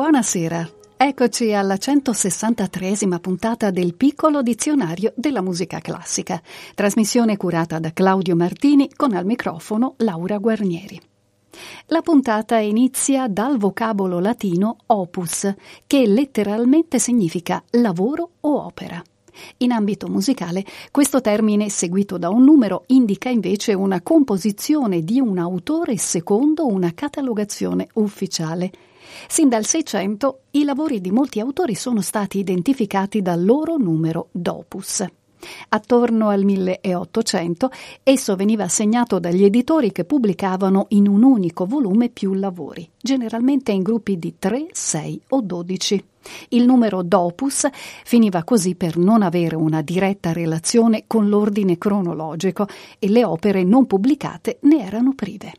Buonasera. Eccoci alla 163esima puntata del piccolo dizionario della musica classica, trasmissione curata da Claudio Martini con al microfono Laura Guarnieri. La puntata inizia dal vocabolo latino opus, che letteralmente significa lavoro o opera. In ambito musicale, questo termine, seguito da un numero, indica invece una composizione di un autore secondo una catalogazione ufficiale. Sin dal Seicento i lavori di molti autori sono stati identificati dal loro numero d'opus. Attorno al 1800 esso veniva assegnato dagli editori che pubblicavano in un unico volume più lavori, generalmente in gruppi di 3, 6 o 12. Il numero d'opus finiva così per non avere una diretta relazione con l'ordine cronologico e le opere non pubblicate ne erano prive.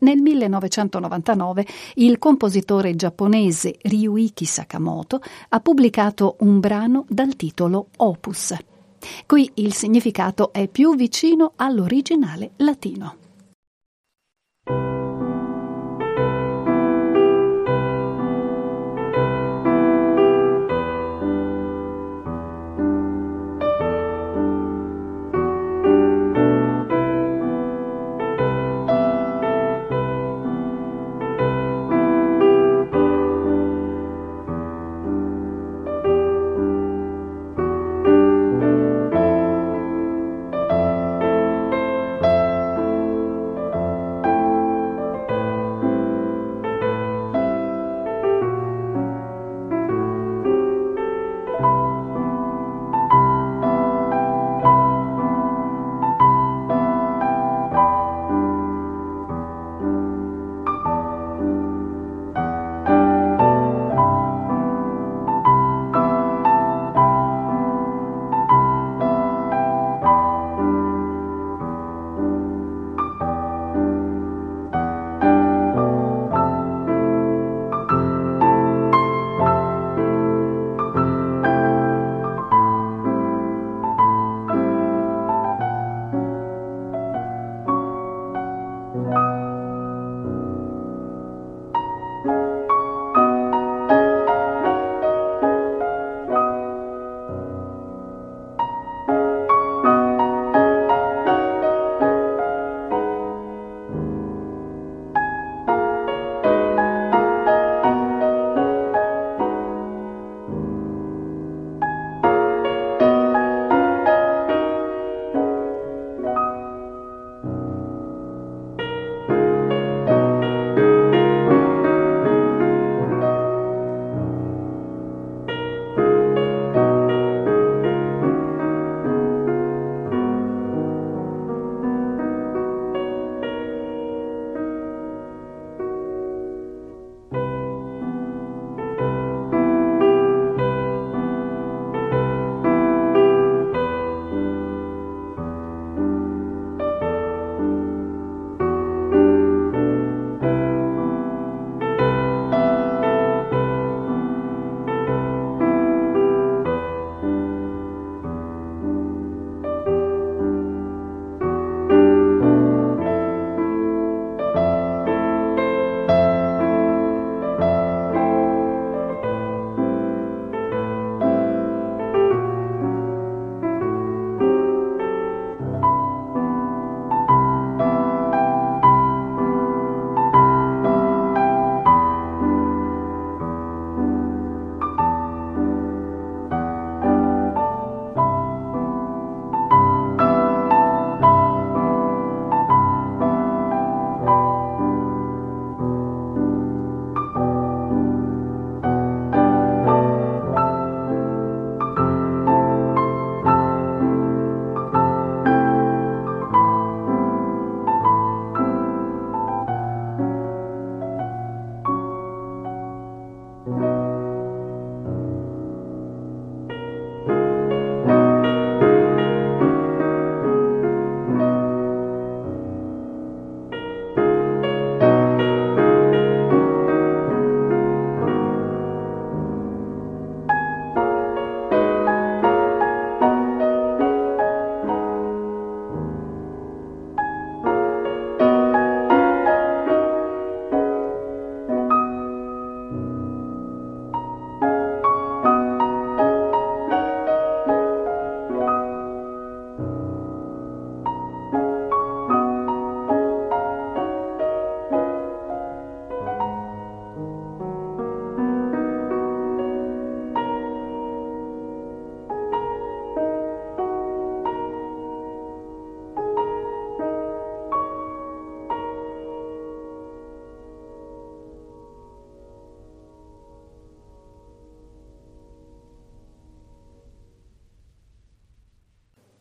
Nel 1999 il compositore giapponese Ryuichi Sakamoto ha pubblicato un brano dal titolo Opus. Qui il significato è più vicino all'originale latino.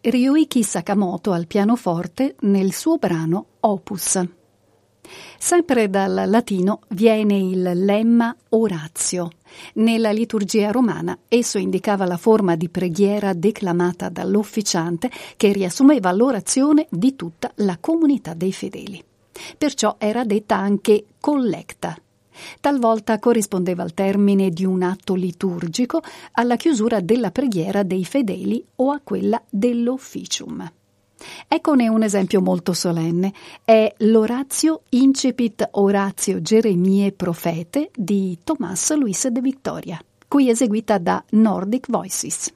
Ryuichi Sakamoto al pianoforte nel suo brano Opus. Sempre dal latino viene il lemma Orazio. Nella liturgia romana esso indicava la forma di preghiera declamata dall'officiante che riassumeva l'orazione di tutta la comunità dei fedeli. Perciò era detta anche collecta. Talvolta corrispondeva al termine di un atto liturgico alla chiusura della preghiera dei fedeli o a quella dell'officium. Eccone un esempio molto solenne. È l'Orazio Incipit Orazio Geremie Profete di Tomás Luis de Victoria, qui eseguita da Nordic Voices.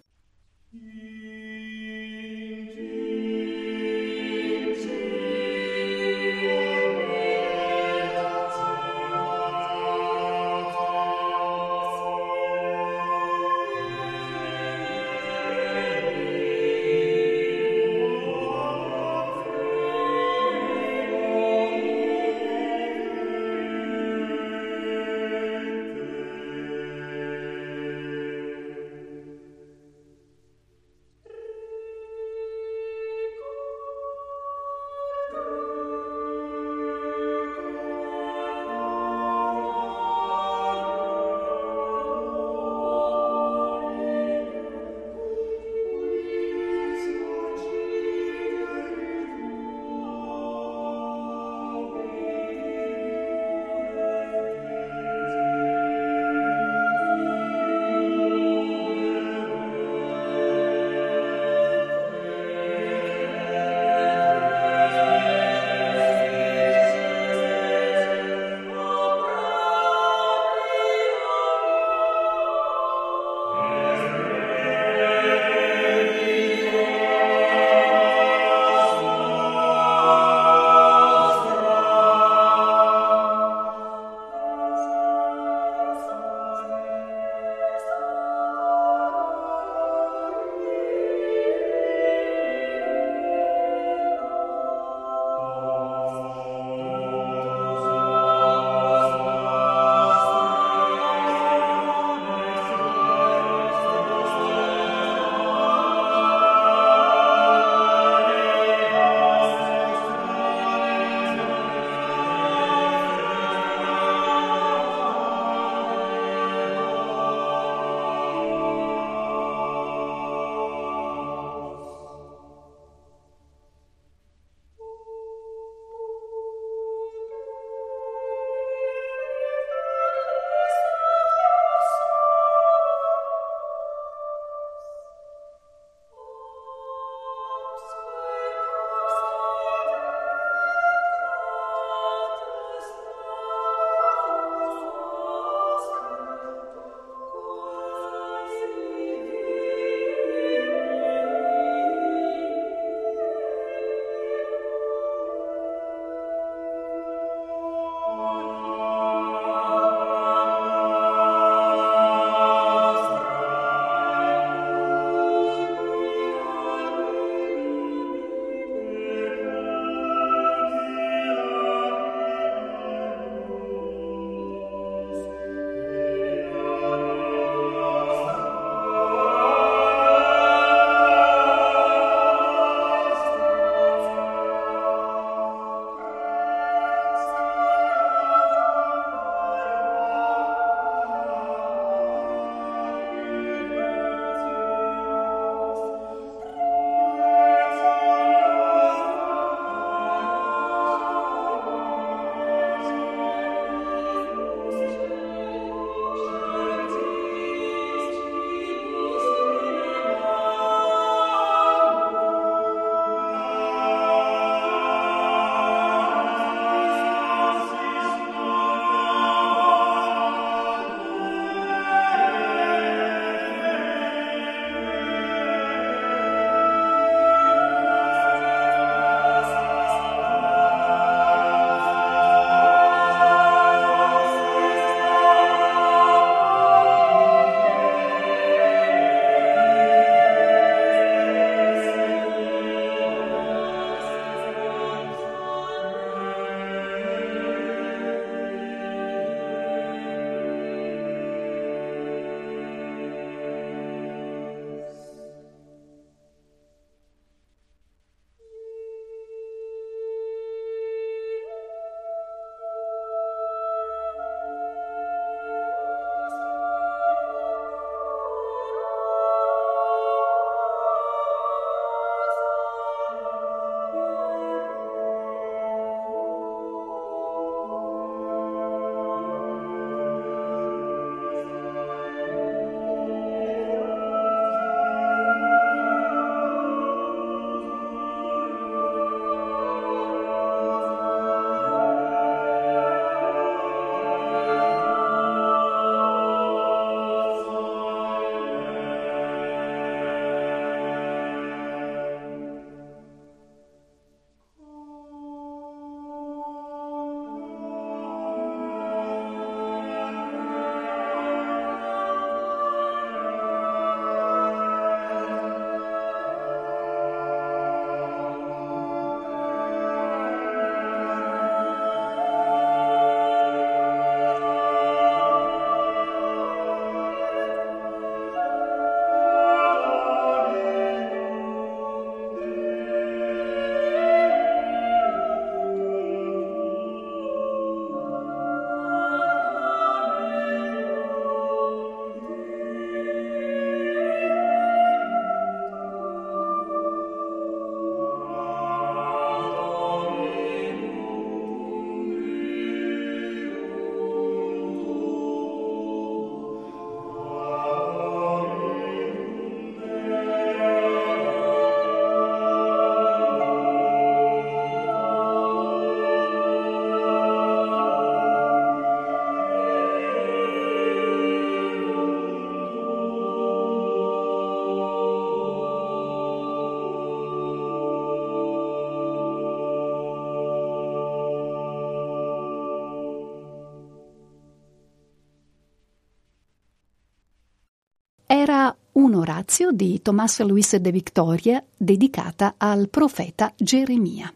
Orazio di Tomás Luis de Victoria dedicata al profeta Geremia.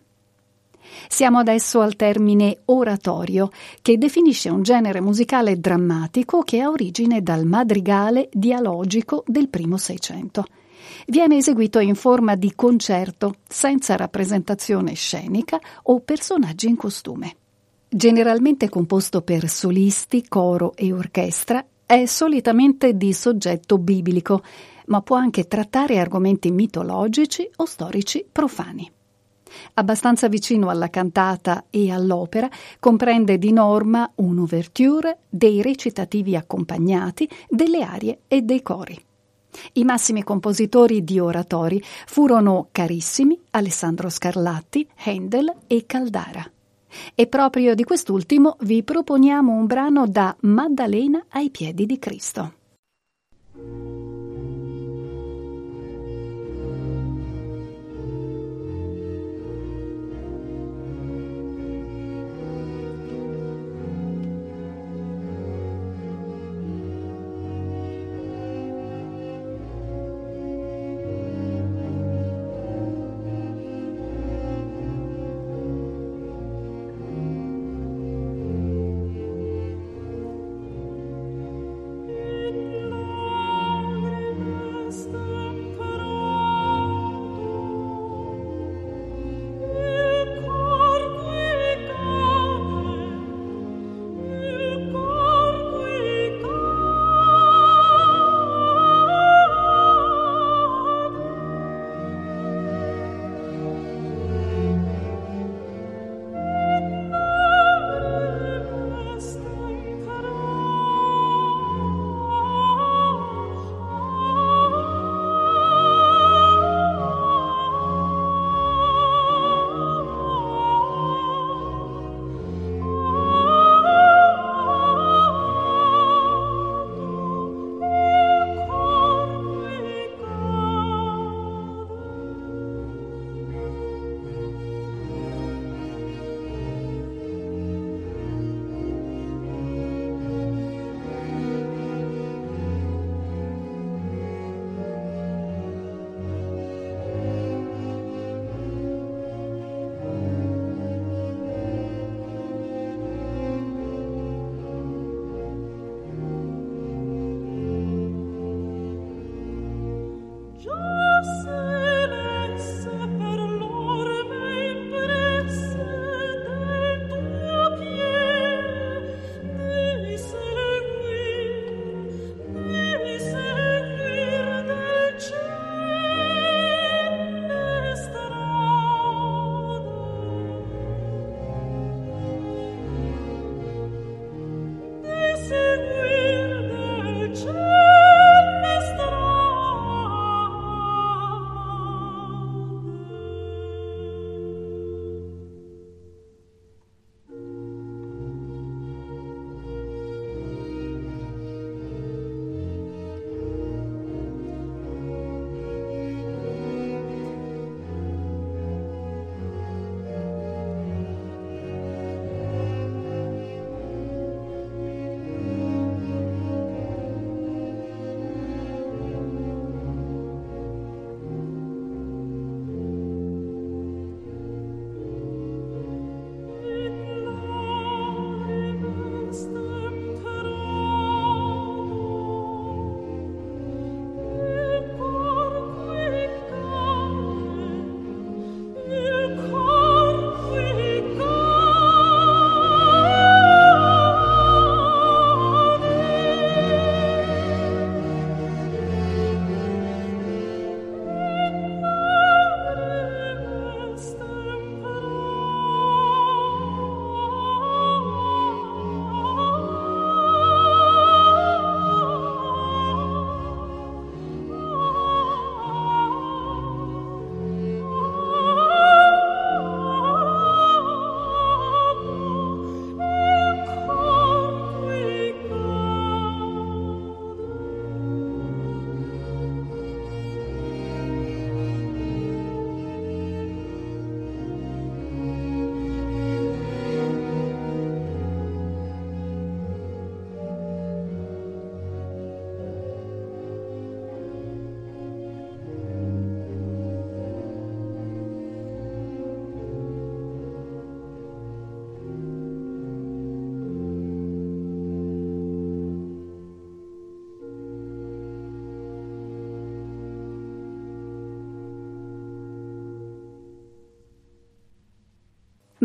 Siamo adesso al termine oratorio, che definisce un genere musicale drammatico che ha origine dal madrigale dialogico del primo Seicento. Viene eseguito in forma di concerto, senza rappresentazione scenica o personaggi in costume. Generalmente composto per solisti, coro e orchestra, è solitamente di soggetto biblico, ma può anche trattare argomenti mitologici o storici profani. Abbastanza vicino alla cantata e all'opera, comprende di norma un'ouverture, dei recitativi accompagnati, delle arie e dei cori. I massimi compositori di oratori furono carissimi Alessandro Scarlatti, Handel e Caldara. E proprio di quest'ultimo vi proponiamo un brano da Maddalena ai piedi di Cristo.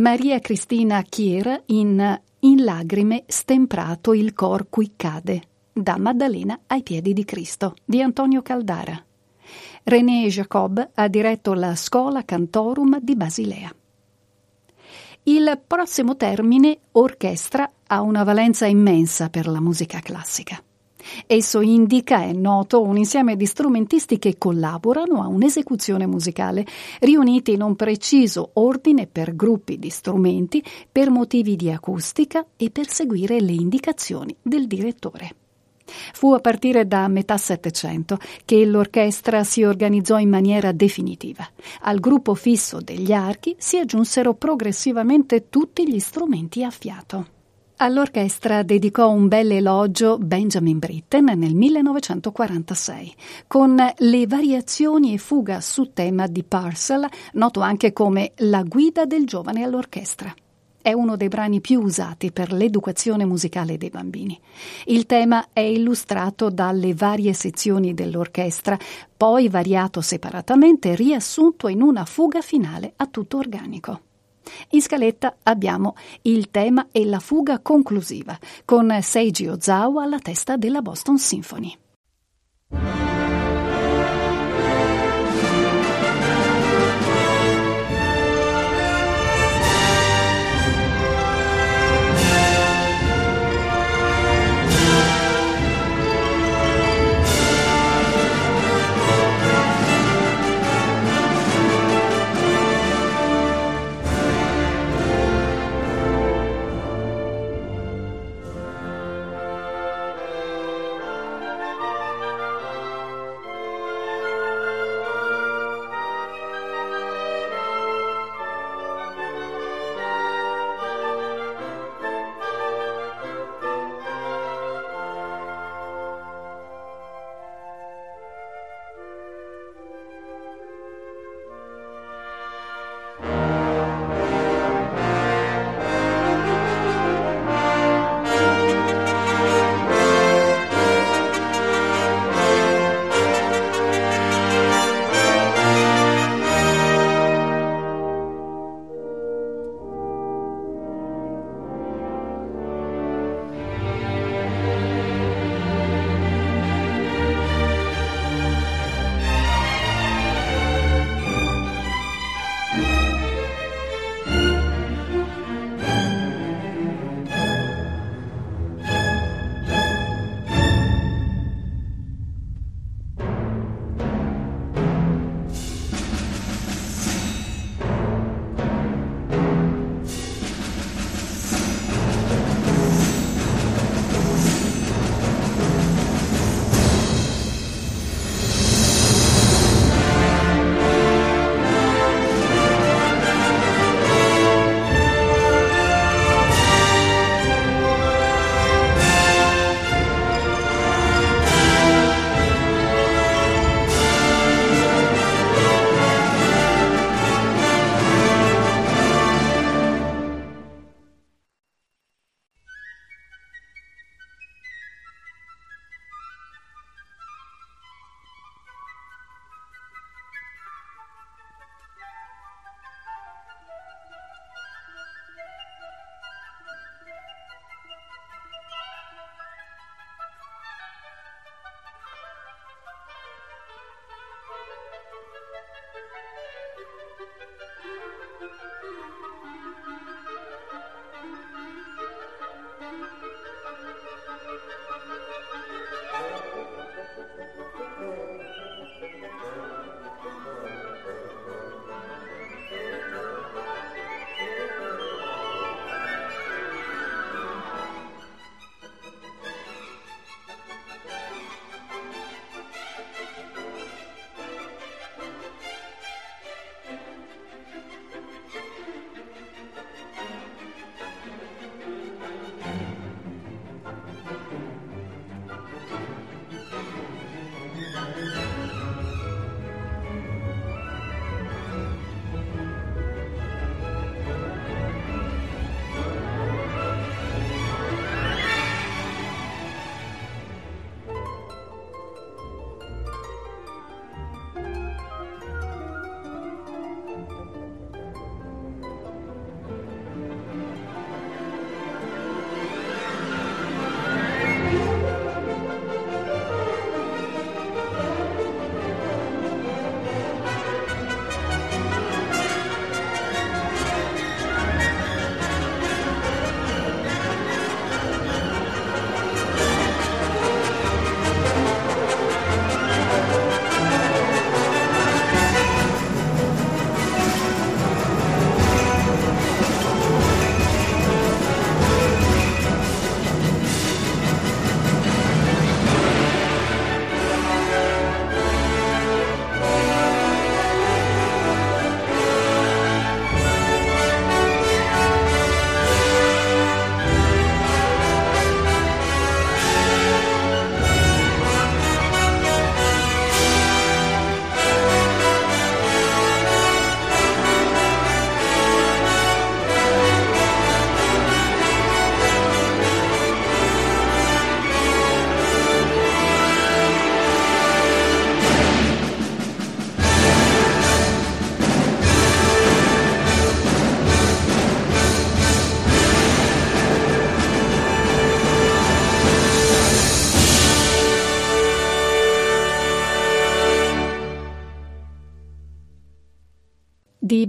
Maria Cristina Chier in In lagrime stemprato il cor qui cade, da Maddalena ai piedi di Cristo, di Antonio Caldara. René Jacob ha diretto la Scola Cantorum di Basilea. Il prossimo termine, orchestra, ha una valenza immensa per la musica classica. Esso indica, è noto, un insieme di strumentisti che collaborano a un'esecuzione musicale, riuniti in un preciso ordine per gruppi di strumenti, per motivi di acustica e per seguire le indicazioni del direttore. Fu a partire da metà Settecento che l'orchestra si organizzò in maniera definitiva. Al gruppo fisso degli archi si aggiunsero progressivamente tutti gli strumenti a fiato. All'orchestra dedicò un bel elogio Benjamin Britten nel 1946, con le variazioni e fuga su tema di Parcel, noto anche come La guida del giovane all'orchestra. È uno dei brani più usati per l'educazione musicale dei bambini. Il tema è illustrato dalle varie sezioni dell'orchestra, poi variato separatamente e riassunto in una fuga finale a tutto organico. In scaletta abbiamo il tema e la fuga conclusiva, con Seiji Ozawa alla testa della Boston Symphony.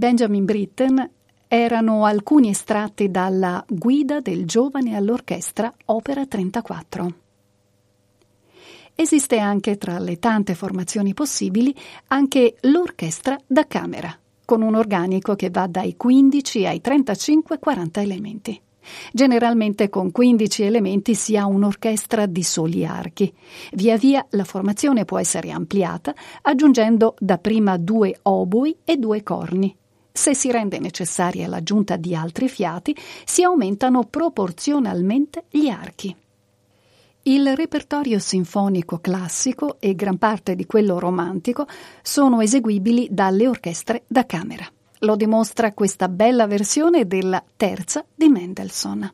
Benjamin Britten erano alcuni estratti dalla Guida del giovane all'orchestra, opera 34. Esiste anche tra le tante formazioni possibili anche l'orchestra da camera, con un organico che va dai 15 ai 35-40 elementi. Generalmente con 15 elementi si ha un'orchestra di soli archi. Via via la formazione può essere ampliata aggiungendo dapprima due oboi e due corni. Se si rende necessaria l'aggiunta di altri fiati, si aumentano proporzionalmente gli archi. Il repertorio sinfonico classico e gran parte di quello romantico sono eseguibili dalle orchestre da camera. Lo dimostra questa bella versione della terza di Mendelssohn.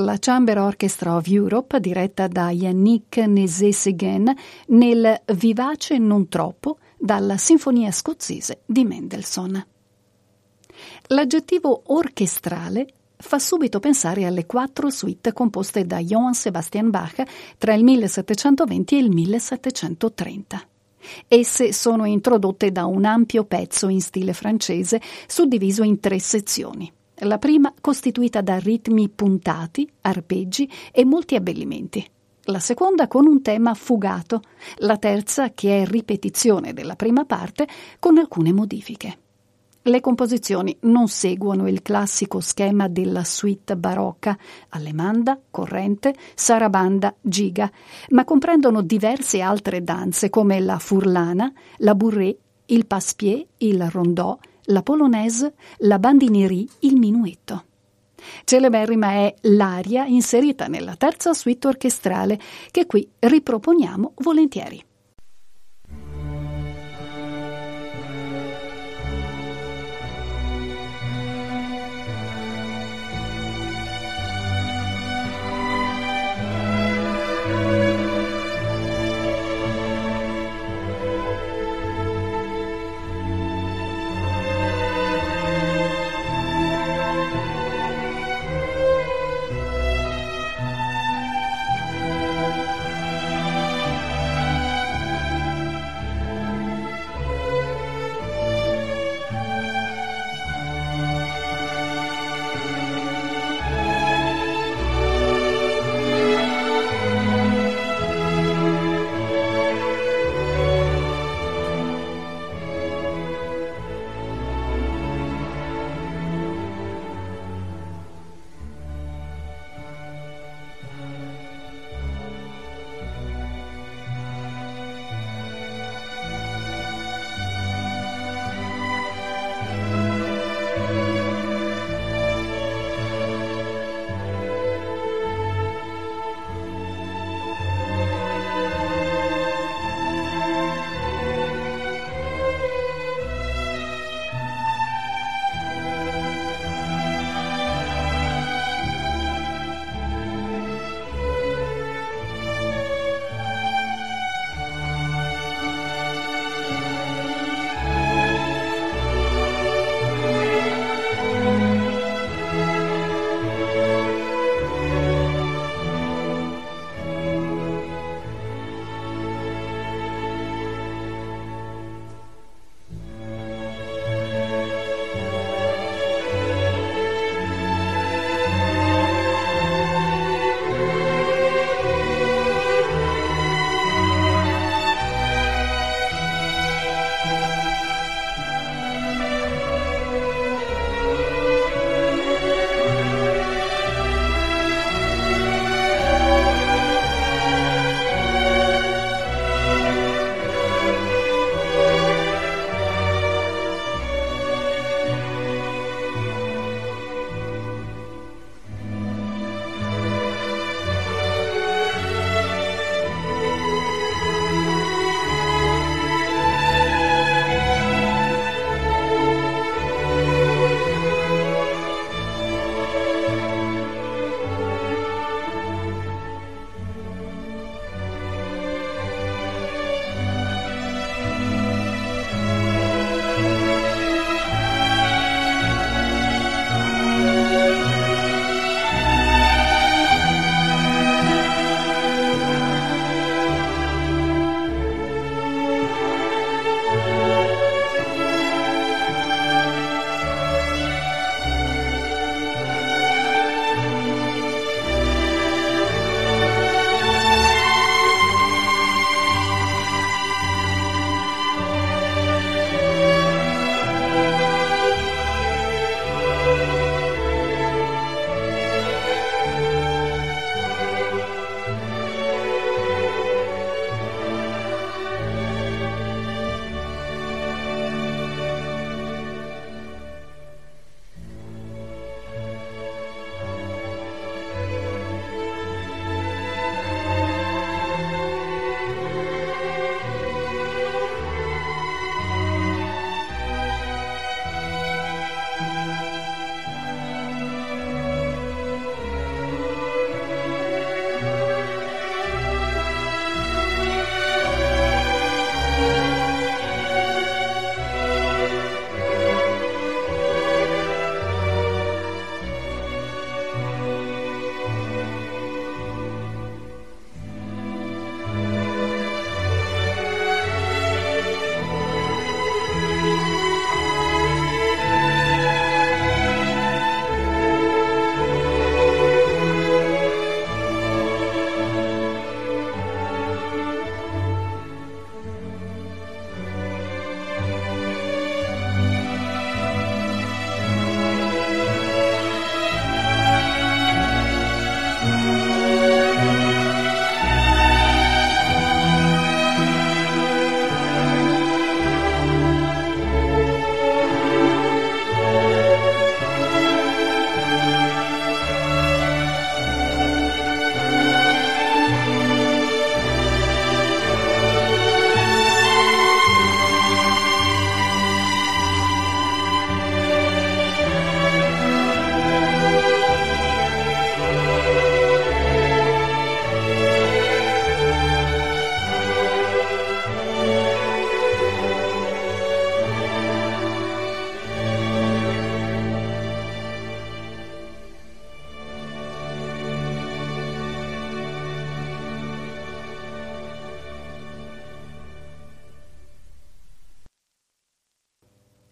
La Chamber Orchestra of Europe, diretta da Yannick Nézet-Séguin, nel Vivace non troppo dalla Sinfonia scozzese di Mendelssohn. L'aggettivo orchestrale fa subito pensare alle quattro suite composte da Johann Sebastian Bach tra il 1720 e il 1730. Esse sono introdotte da un ampio pezzo in stile francese suddiviso in tre sezioni. La prima costituita da ritmi puntati, arpeggi e molti abbellimenti. La seconda con un tema fugato. La terza che è ripetizione della prima parte con alcune modifiche. Le composizioni non seguono il classico schema della suite barocca, allemanda, corrente, sarabanda, giga, ma comprendono diverse altre danze come la furlana, la bourrée, il passepied, il rondò, la polonaise, la bandinerie, il minuetto. Celeberrima è l'aria inserita nella terza suite orchestrale che qui riproponiamo volentieri.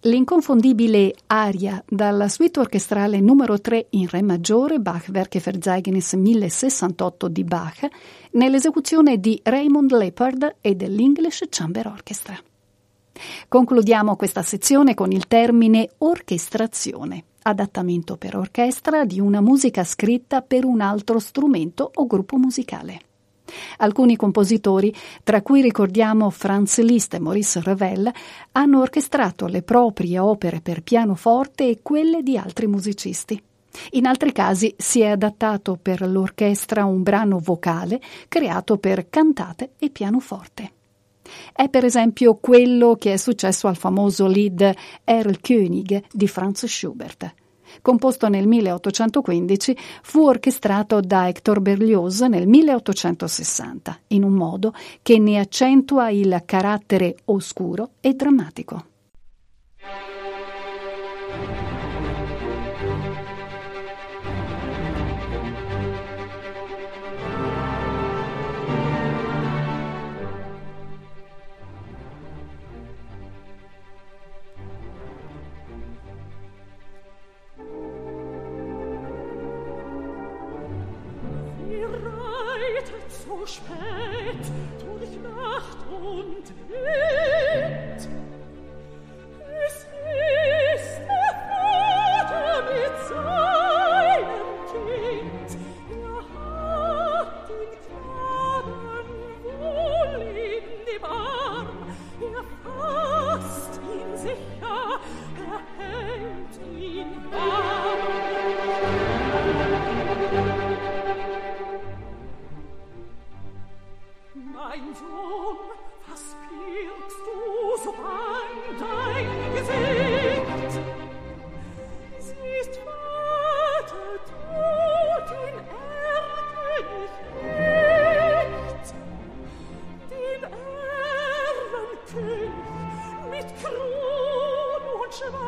L'inconfondibile aria dalla suite orchestrale numero 3 in Re maggiore, Bach Werkeverzeichnis 1068 di Bach, nell'esecuzione di Raymond Leopard e dell'English Chamber Orchestra. Concludiamo questa sezione con il termine orchestrazione, adattamento per orchestra di una musica scritta per un altro strumento o gruppo musicale. Alcuni compositori, tra cui ricordiamo Franz Liszt e Maurice Ravel, hanno orchestrato le proprie opere per pianoforte e quelle di altri musicisti. In altri casi si è adattato per l'orchestra un brano vocale creato per cantate e pianoforte. È per esempio quello che è successo al famoso Lied Erlkönig di Franz Schubert composto nel 1815, fu orchestrato da Hector Berlioz nel 1860, in un modo che ne accentua il carattere oscuro e drammatico. Thron und Schwarz.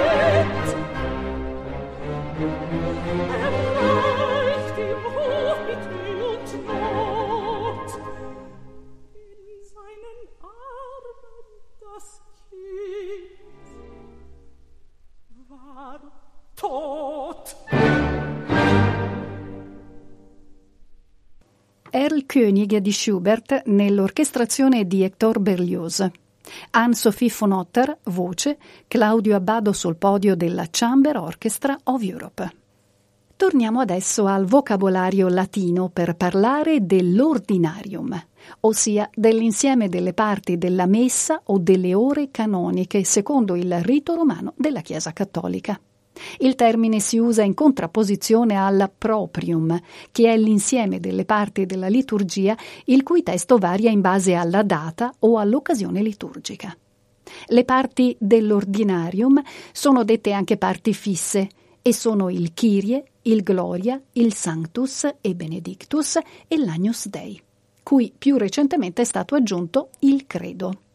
Erl König di Schubert nell'orchestrazione di Hector Berlioz. Anne-Sophie von Otter, voce, Claudio Abbado sul podio della Chamber Orchestra of Europe. Torniamo adesso al vocabolario latino per parlare dell'ordinarium, ossia dell'insieme delle parti della messa o delle ore canoniche secondo il rito romano della Chiesa cattolica. Il termine si usa in contrapposizione al proprium, che è l'insieme delle parti della liturgia il cui testo varia in base alla data o all'occasione liturgica. Le parti dell'ordinarium sono dette anche parti fisse e sono il Kyrie, il Gloria, il Sanctus e Benedictus e l'Agnus Dei, cui più recentemente è stato aggiunto il Credo.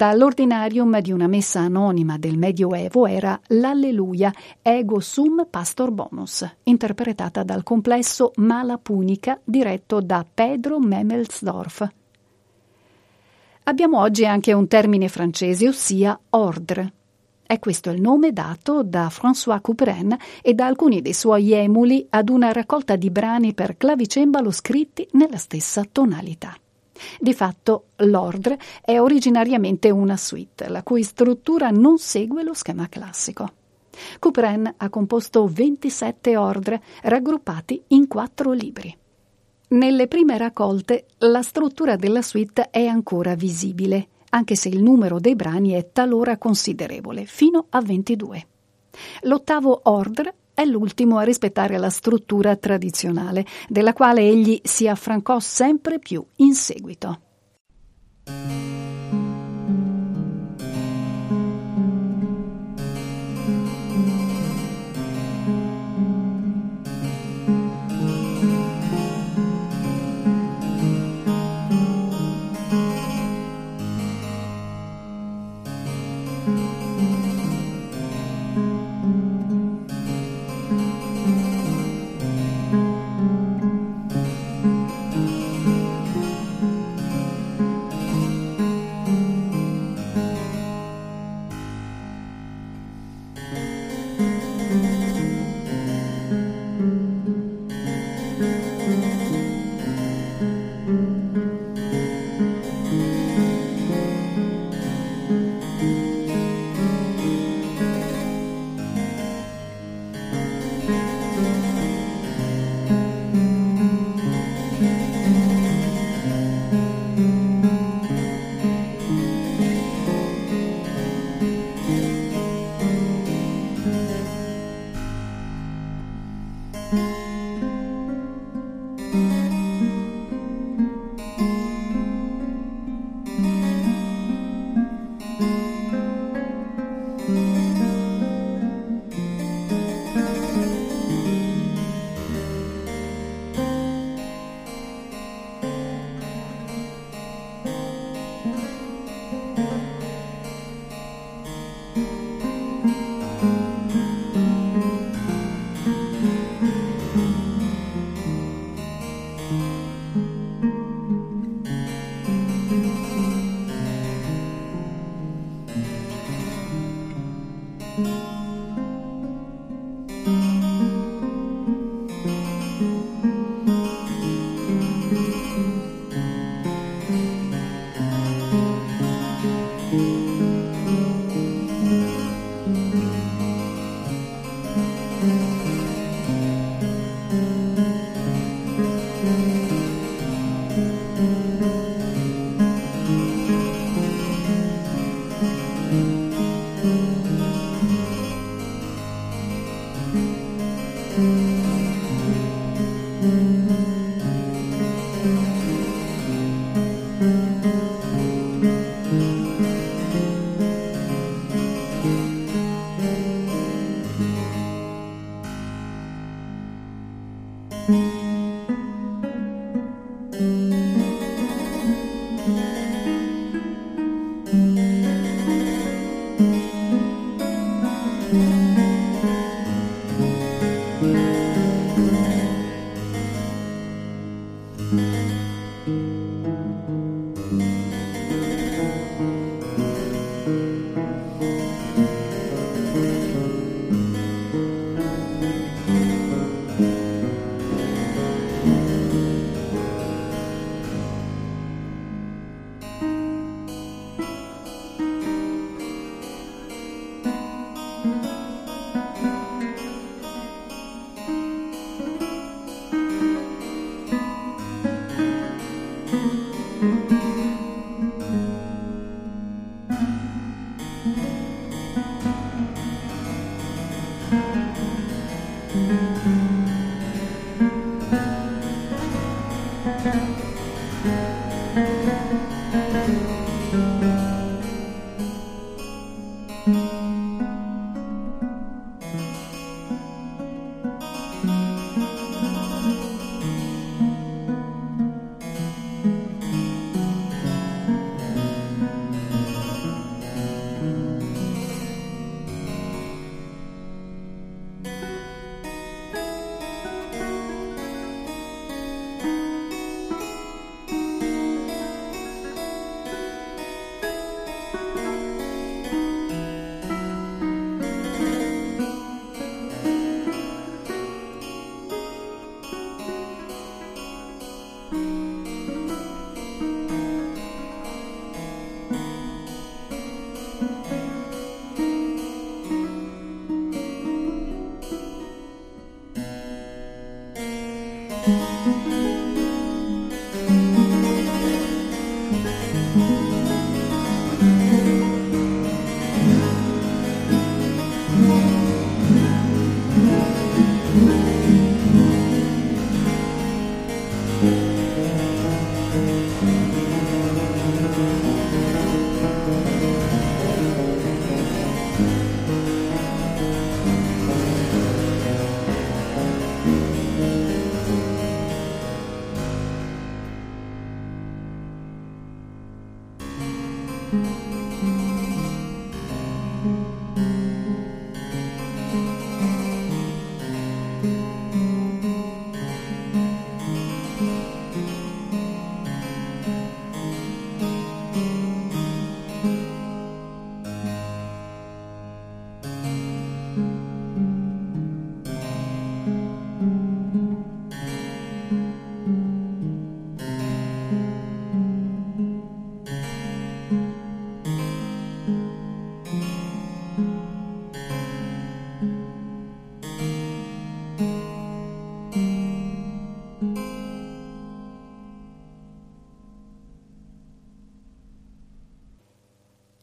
Dall'ordinarium di una messa anonima del Medioevo era l'Alleluia Ego Sum Pastor Bonus, interpretata dal complesso Mala Punica diretto da Pedro Memelsdorf. Abbiamo oggi anche un termine francese, ossia ordre. È questo il nome dato da François Couperin e da alcuni dei suoi emuli ad una raccolta di brani per clavicembalo scritti nella stessa tonalità. Di fatto, l'ordre è originariamente una suite, la cui struttura non segue lo schema classico. Couperin ha composto 27 ordre raggruppati in quattro libri. Nelle prime raccolte la struttura della suite è ancora visibile, anche se il numero dei brani è talora considerevole, fino a 22. L'ottavo ordre è l'ultimo a rispettare la struttura tradizionale, della quale egli si affrancò sempre più in seguito. Mm-hmm.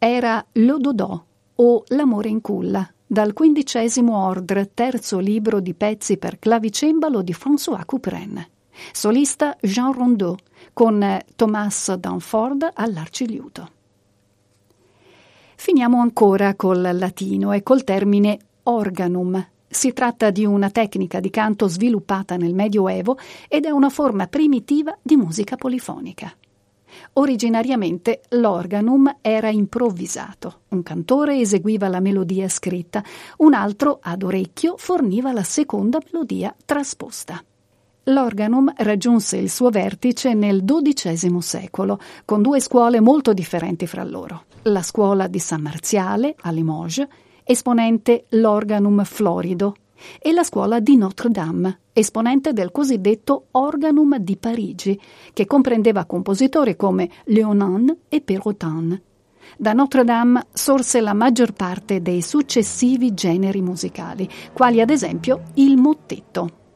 Era L'Ododò o L'amore in culla, dal quindicesimo ordre, terzo libro di pezzi per clavicembalo di François Couperin. Solista Jean Rondeau, con Thomas Danford all'arciliuto. Finiamo ancora col latino e col termine organum. Si tratta di una tecnica di canto sviluppata nel Medioevo ed è una forma primitiva di musica polifonica. Originariamente l'organum era improvvisato. Un cantore eseguiva la melodia scritta, un altro ad orecchio forniva la seconda melodia trasposta. L'organum raggiunse il suo vertice nel XII secolo, con due scuole molto differenti fra loro. La scuola di San Marziale, a Limoges, esponente l'organum florido, e la scuola di Notre-Dame, esponente del cosiddetto organum di Parigi, che comprendeva compositori come Leonin e Perrotin. Da Notre-Dame sorse la maggior parte dei successivi generi musicali, quali ad esempio il mottetto.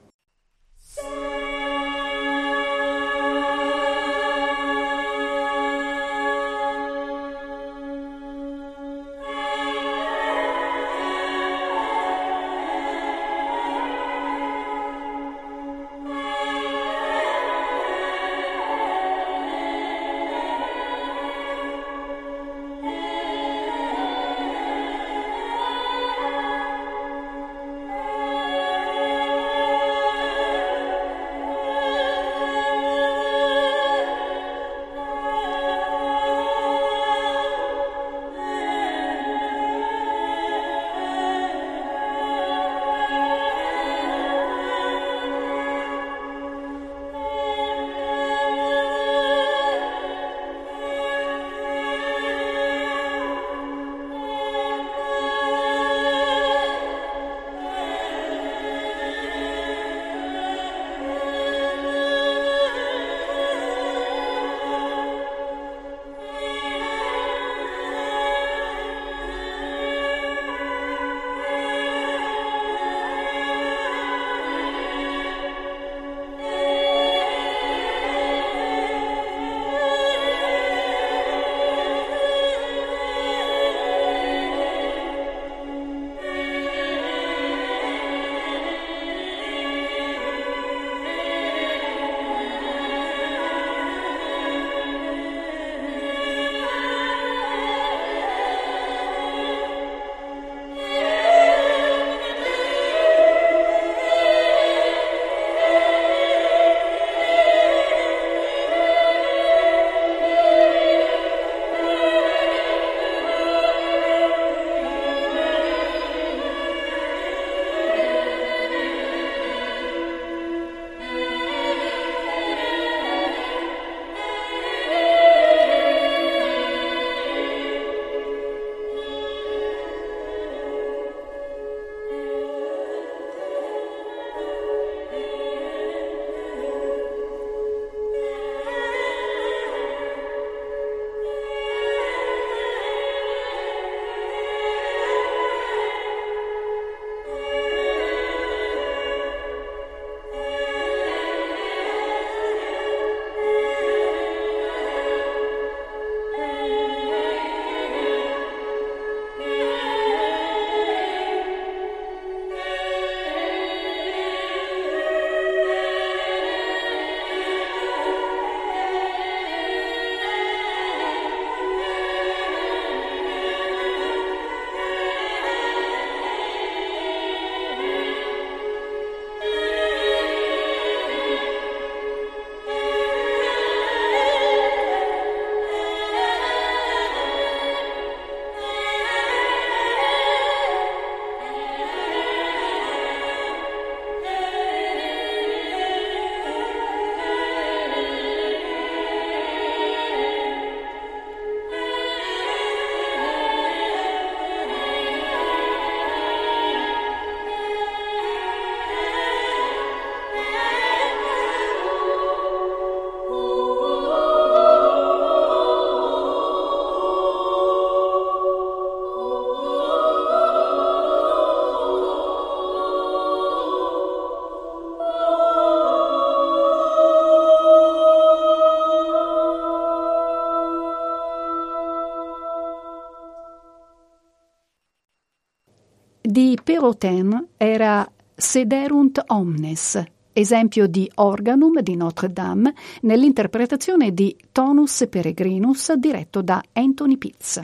Sederunt omnes, esempio di organum di Notre Dame nell'interpretazione di Tonus Peregrinus diretto da Anthony Pitts.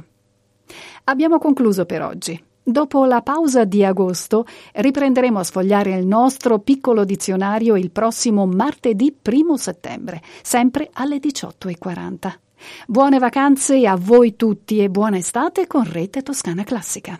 Abbiamo concluso per oggi. Dopo la pausa di agosto riprenderemo a sfogliare il nostro piccolo dizionario il prossimo martedì 1 settembre, sempre alle 18.40. Buone vacanze a voi tutti e buona estate con Rete Toscana Classica.